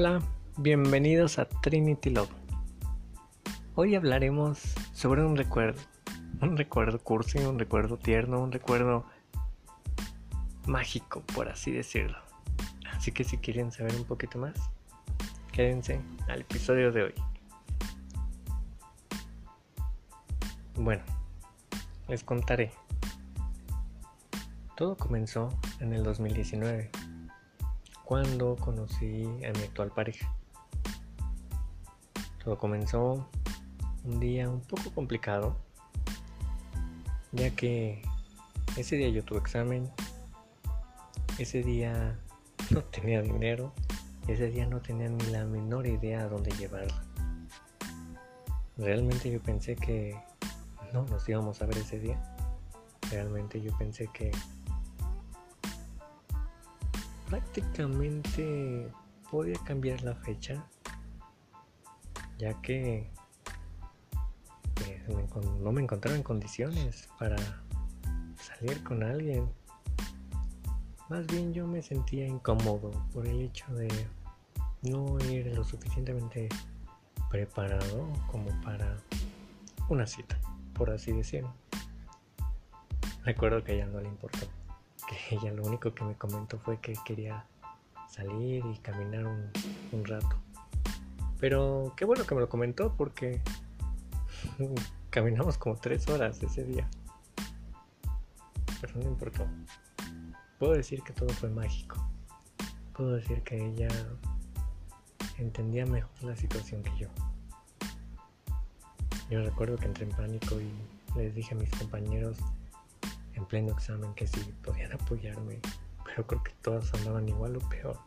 Hola, bienvenidos a Trinity Love. Hoy hablaremos sobre un recuerdo, un recuerdo cursi, un recuerdo tierno, un recuerdo mágico, por así decirlo. Así que si quieren saber un poquito más, quédense al episodio de hoy. Bueno, les contaré. Todo comenzó en el 2019 cuando conocí a mi actual pareja. Todo comenzó un día un poco complicado, ya que ese día yo tuve examen, ese día no tenía dinero, ese día no tenía ni la menor idea a dónde llevarlo. Realmente yo pensé que no nos íbamos a ver ese día. Realmente yo pensé que prácticamente podía cambiar la fecha, ya que pues, no me encontraba en condiciones para salir con alguien. Más bien yo me sentía incómodo por el hecho de no ir lo suficientemente preparado como para una cita, por así decirlo. Recuerdo que a ella no le importó que ella lo único que me comentó fue que quería salir y caminar un, rato. Pero qué bueno que me lo comentó porque caminamos como tres horas ese día. Pero no importó. Puedo decir que todo fue mágico. Puedo decir que ella entendía mejor la situación que yo. Yo recuerdo que entré en pánico y les dije a mis compañeros en pleno examen que si podían apoyarme, pero creo que todas andaban igual o peor.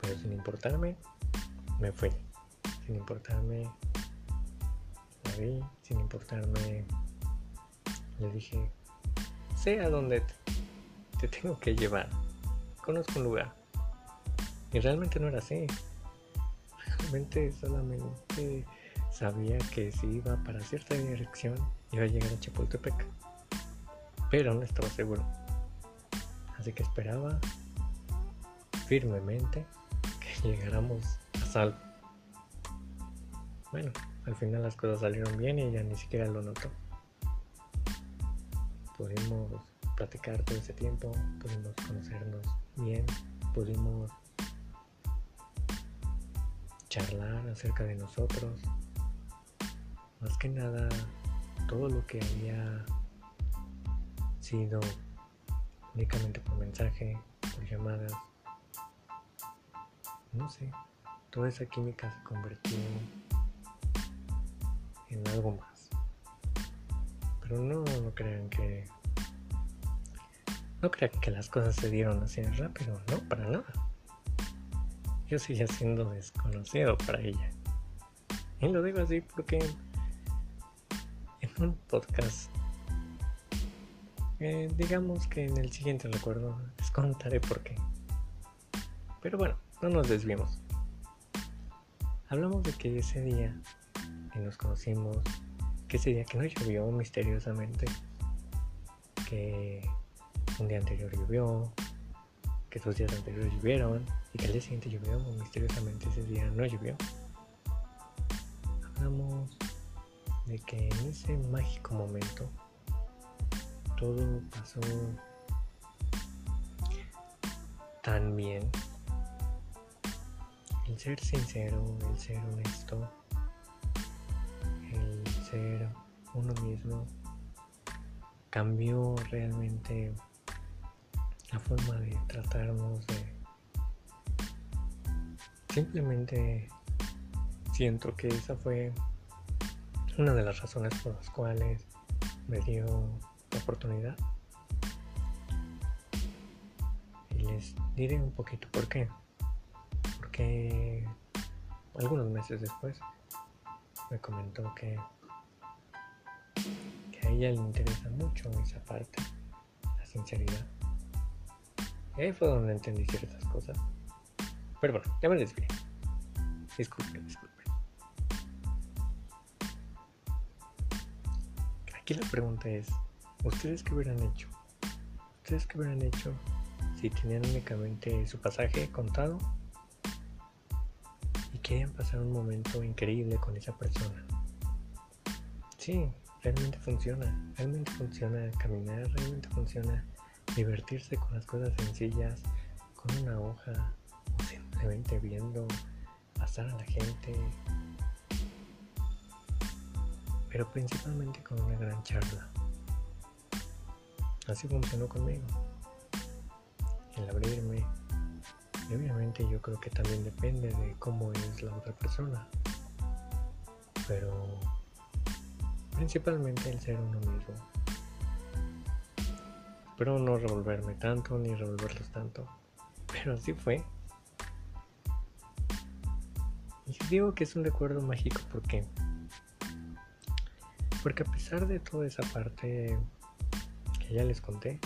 Pero sin importarme, me fui. Sin importarme, la vi. Sin importarme, le dije, sé a dónde te tengo que llevar. Conozco un lugar. Y realmente no era así. Realmente solamente sabía que si iba para cierta dirección iba a llegar a Chapultepec, pero no estaba seguro. Así que esperaba firmemente que llegáramos a salvo. Bueno, al final las cosas salieron bien y ella ni siquiera lo notó. Pudimos platicar todo ese tiempo, pudimos conocernos bien, pudimos charlar acerca de nosotros. Más que nada todo lo que había sido únicamente por mensaje, por llamadas, no sé, toda esa química se convirtió en algo más. Pero no, no crean que no crean que las cosas se dieron así rápido, no, para nada. Yo seguía siendo desconocido para ella. Y lo digo así porque un podcast. Eh, digamos que en el siguiente recuerdo les contaré por qué. Pero bueno, no nos desviemos. Hablamos de que ese día que nos conocimos, que ese día que no llovió misteriosamente, que un día anterior llovió, que dos días anteriores llovieron y que el día siguiente llovió misteriosamente, ese día no llovió. Hablamos de que en ese mágico momento todo pasó tan bien. El ser sincero, el ser honesto, el ser uno mismo cambió realmente la forma de tratarnos de simplemente siento que esa fue una de las razones por las cuales me dio la oportunidad. Y les diré un poquito por qué. Porque algunos meses después me comentó que, que a ella le interesa mucho esa parte, la sinceridad. Ahí fue donde entendí ciertas cosas. Pero bueno, ya me desvié. Disculpen, disculpen. Aquí la pregunta es, ¿ustedes qué hubieran hecho? ¿Ustedes qué hubieran hecho si tenían únicamente su pasaje contado y querían pasar un momento increíble con esa persona. Sí, realmente funciona, realmente funciona caminar, realmente funciona divertirse con las cosas sencillas, con una hoja o simplemente viendo pasar a la gente, pero principalmente con una gran charla. Así funcionó conmigo. El abrirme. Obviamente yo creo que también depende de cómo es la otra persona. Pero principalmente el ser uno mismo. Espero no revolverme tanto ni revolverlos tanto. Pero así fue. Y digo que es un recuerdo mágico porque porque a pesar de toda esa parte que ya les conté,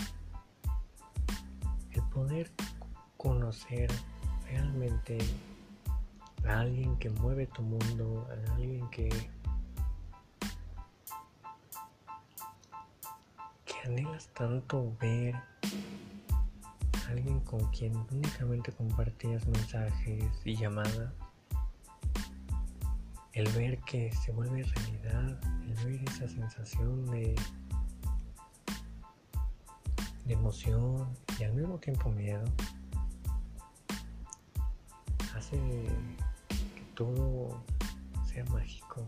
el poder conocer realmente a alguien que mueve tu mundo, a alguien que, anhelas tanto ver, a alguien con quien únicamente compartías mensajes y llamadas, el ver que se vuelve realidad, el ver esa sensación de, de emoción y al mismo tiempo miedo, hace que todo sea mágico.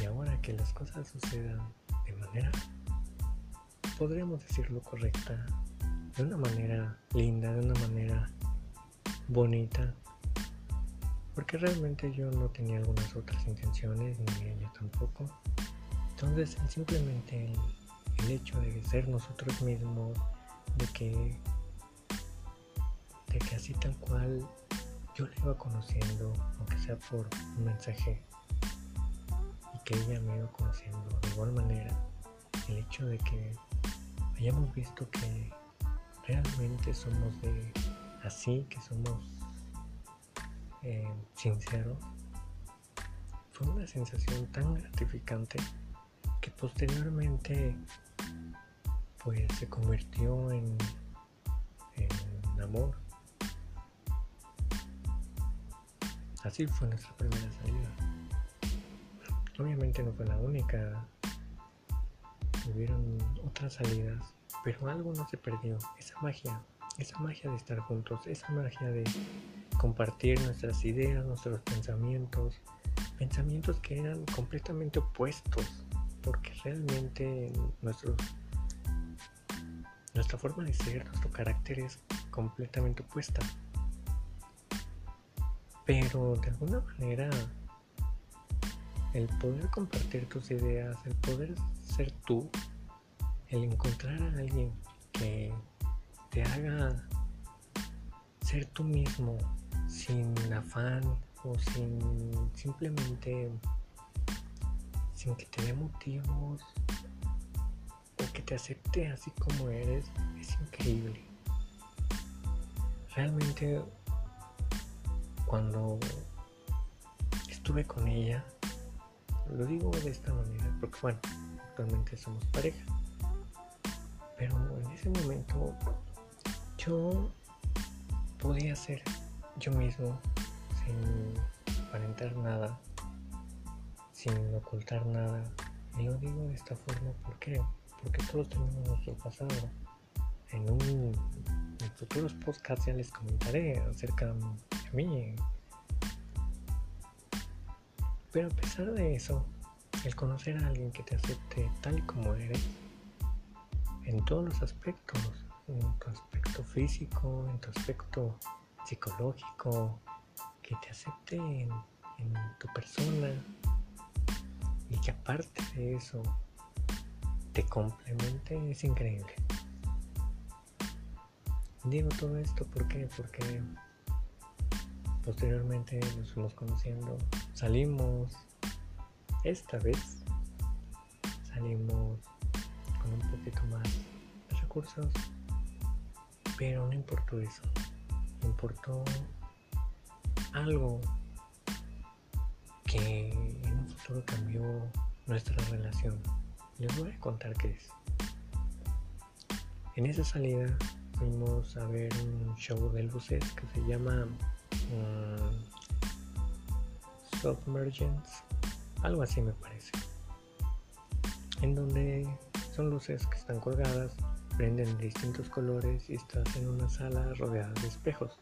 Y ahora que las cosas sucedan de manera, podríamos decirlo correcta, de una manera linda, de una manera bonita, realmente yo no tenía algunas otras intenciones, ni ella tampoco. Entonces simplemente el, hecho de ser nosotros mismos, de que, de que así tal cual yo la iba conociendo, aunque sea por un mensaje, y que ella me iba conociendo de igual manera, el hecho de que hayamos visto que realmente somos de así, que somos eh, sincero, fue una sensación tan gratificante que posteriormente pues se convirtió en, en amor. Así fue nuestra primera salida. Obviamente no fue la única. Hubieron otras salidas, pero algo no se perdió. Esa magia, esa magia de estar juntos, esa magia de compartir nuestras ideas, nuestros pensamientos, pensamientos que eran completamente opuestos, porque realmente nuestro, nuestra forma de ser, nuestro carácter es completamente opuesta. Pero de alguna manera, el poder compartir tus ideas, el poder ser tú, el encontrar a alguien que te haga ser tú mismo sin afán o sin simplemente sin que te dé motivos o que te acepte así como eres es increíble. Realmente cuando estuve con ella lo digo de esta manera porque bueno actualmente somos pareja pero en ese momento yo podía ser yo mismo, sin aparentar nada, sin ocultar nada. Y lo digo de esta forma, ¿por qué? Porque todos tenemos nuestro pasado. En un en futuros podcasts ya les comentaré acerca de mí. Pero a pesar de eso, el conocer a alguien que te acepte tal y como eres, en todos los aspectos, en tu aspecto físico, en tu aspecto psicológico, que te acepte en, tu persona y que aparte de eso te complemente es increíble. Digo todo esto ¿por porque posteriormente nos fuimos conociendo, salimos, esta vez salimos con un poquito más de recursos, pero no importó eso importó algo que en un futuro cambió nuestra relación. Les voy a contar qué es. En esa salida fuimos a ver un show de luces que se llama um, Submergence, algo así me parece, en donde son luces que están colgadas, prenden en distintos colores y estás en una sala rodeada de espejos.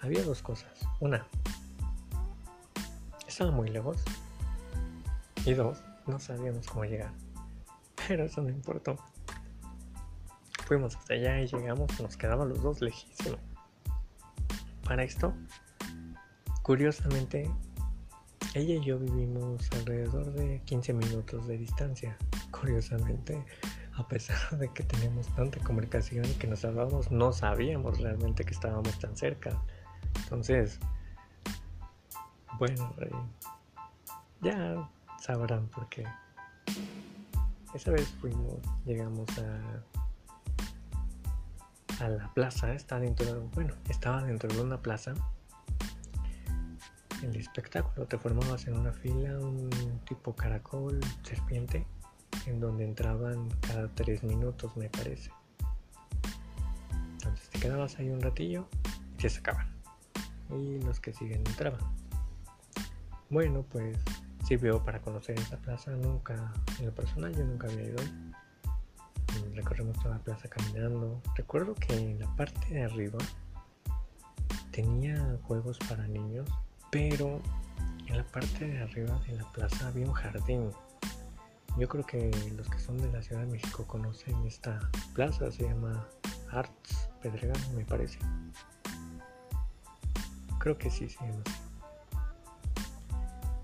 Había dos cosas. Una, estaba muy lejos. Y dos, no sabíamos cómo llegar. Pero eso no importó. Fuimos hasta allá y llegamos, nos quedaban los dos lejísimos. Para esto, curiosamente, ella y yo vivimos alrededor de 15 minutos de distancia. Curiosamente, a pesar de que teníamos tanta comunicación que nos hablábamos, no sabíamos realmente que estábamos tan cerca. Entonces, bueno, eh, ya sabrán por qué. Esa vez fuimos, llegamos a, a la plaza, dentro de, bueno, estaba dentro de una plaza. El espectáculo te formabas en una fila, un tipo caracol, serpiente, en donde entraban cada tres minutos, me parece. Entonces te quedabas ahí un ratillo y se sacaban. Y los que siguen entraban. Bueno, pues sirvió para conocer esa plaza. Nunca, en lo personal, yo nunca había ido. Recorrimos toda la plaza caminando. Recuerdo que en la parte de arriba tenía juegos para niños, pero en la parte de arriba de la plaza había un jardín. Yo creo que los que son de la Ciudad de México conocen esta plaza, se llama Arts Pedregal, me parece. Creo que sí se llama así.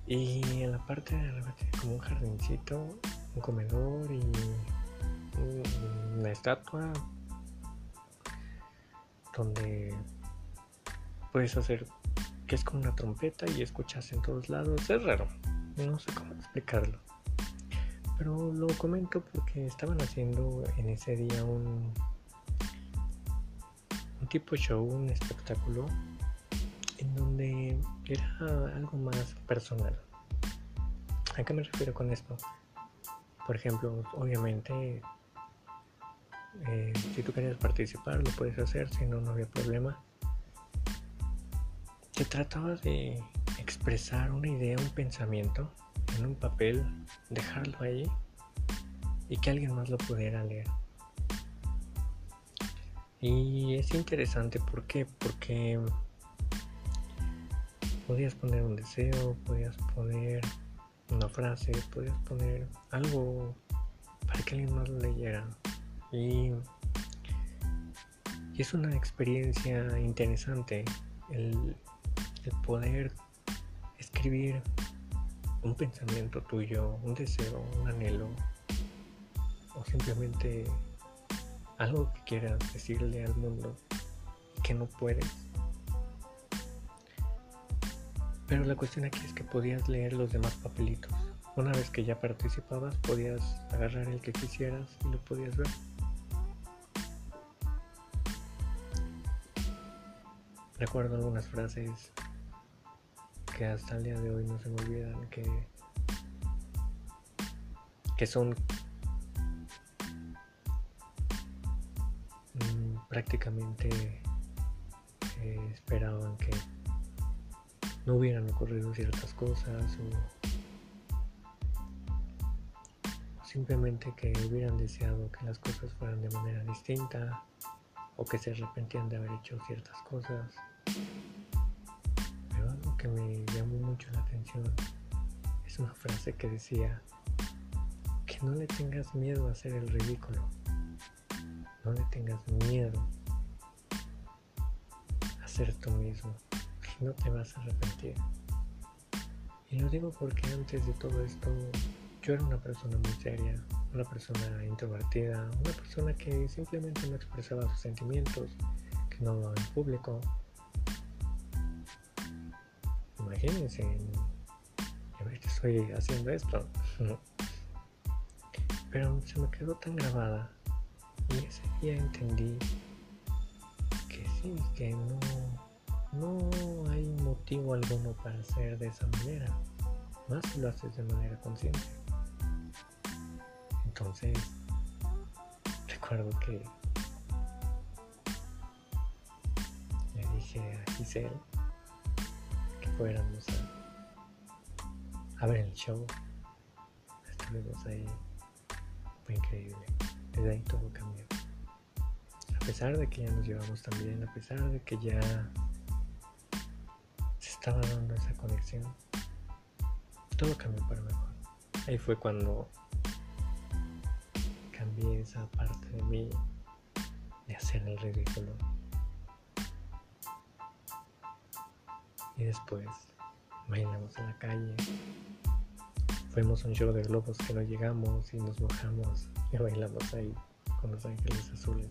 Y en la parte de arriba tiene como un jardincito, un comedor y una estatua donde puedes hacer que es como una trompeta y escuchas en todos lados. Es raro, no sé cómo explicarlo. Pero lo comento porque estaban haciendo en ese día un, un tipo show, un espectáculo en donde era algo más personal. ¿A qué me refiero con esto? Por ejemplo, obviamente, eh, si tú querías participar, lo puedes hacer, si no, no había problema. Se trataba de expresar una idea, un pensamiento en un papel, dejarlo ahí y que alguien más lo pudiera leer. Y es interesante, ¿por qué? Porque podías poner un deseo, podías poner una frase, podías poner algo para que alguien más lo leyera. Y, es una experiencia interesante el, el poder escribir un pensamiento tuyo, un deseo, un anhelo, o simplemente algo que quieras decirle al mundo y que no puedes pero la cuestión aquí es que podías leer los demás papelitos. Una vez que ya participabas, podías agarrar el que quisieras y lo podías ver. Recuerdo algunas frases que hasta el día de hoy no se me olvidan, que, que son mm, prácticamente eh, esperaban que no hubieran ocurrido ciertas cosas o simplemente que hubieran deseado que las cosas fueran de manera distinta o que se arrepentían de haber hecho ciertas cosas. Me llamó mucho la atención es una frase que decía que no le tengas miedo a hacer el ridículo. No le tengas miedo a ser tú mismo no te vas a arrepentir. Y lo digo porque antes de todo esto yo era una persona muy seria, una persona introvertida, una persona que simplemente no expresaba sus sentimientos, que no hablaba en público imagínense, ahorita estoy haciendo esto. Pero se me quedó tan grabada y ese día entendí que sí, que no, no hay motivo alguno para hacer de esa manera, más si lo haces de manera consciente. Entonces, recuerdo que le dije a Giselle, fuéramos a, a ver el show. Estuvimos ahí. Fue increíble. Desde ahí todo cambió. A pesar de que ya nos llevamos tan bien, a pesar de que ya se estaba dando esa conexión, todo cambió para mejor. Ahí fue cuando cambié esa parte de mí de hacer el ridículo. Y después bailamos en la calle. Fuimos a un show de globos que no llegamos y nos mojamos y bailamos ahí con los ángeles azules.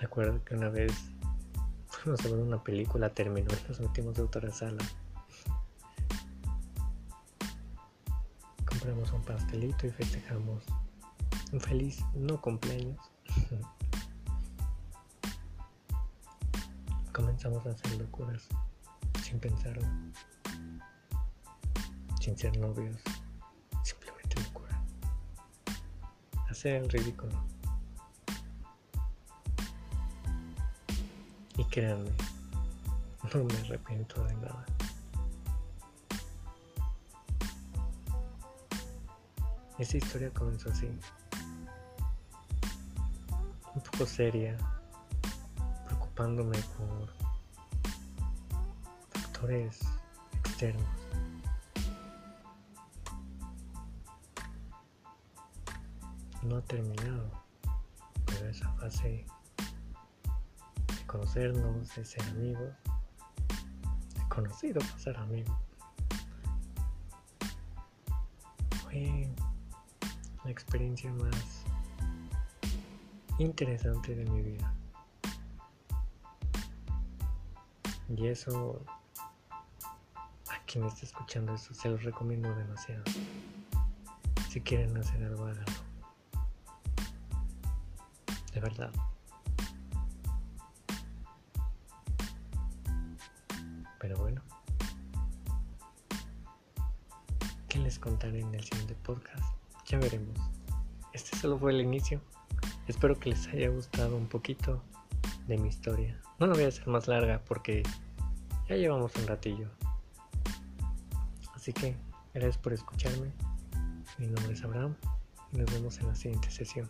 Recuerdo que una vez fuimos a ver una película, terminó y nos metimos de otra sala. Compramos un pastelito y festejamos un feliz no cumpleaños. Comenzamos a hacer locuras sin pensarlo, sin ser novios, simplemente locura. Hacer el ridículo. Y créanme, no me arrepiento de nada. Esa historia comenzó así un poco seria, por factores externos. No ha terminado, pero esa fase de conocernos, de ser amigos, de conocido pasar amigos, fue la experiencia más interesante de mi vida. Y eso, a quien está escuchando eso, se los recomiendo demasiado. Si quieren hacer algo, háganlo. De verdad. Pero bueno. ¿Qué les contaré en el siguiente podcast? Ya veremos. Este solo fue el inicio. Espero que les haya gustado un poquito de mi historia. No la voy a hacer más larga porque ya llevamos un ratillo. Así que gracias por escucharme. Mi nombre es Abraham y nos vemos en la siguiente sesión.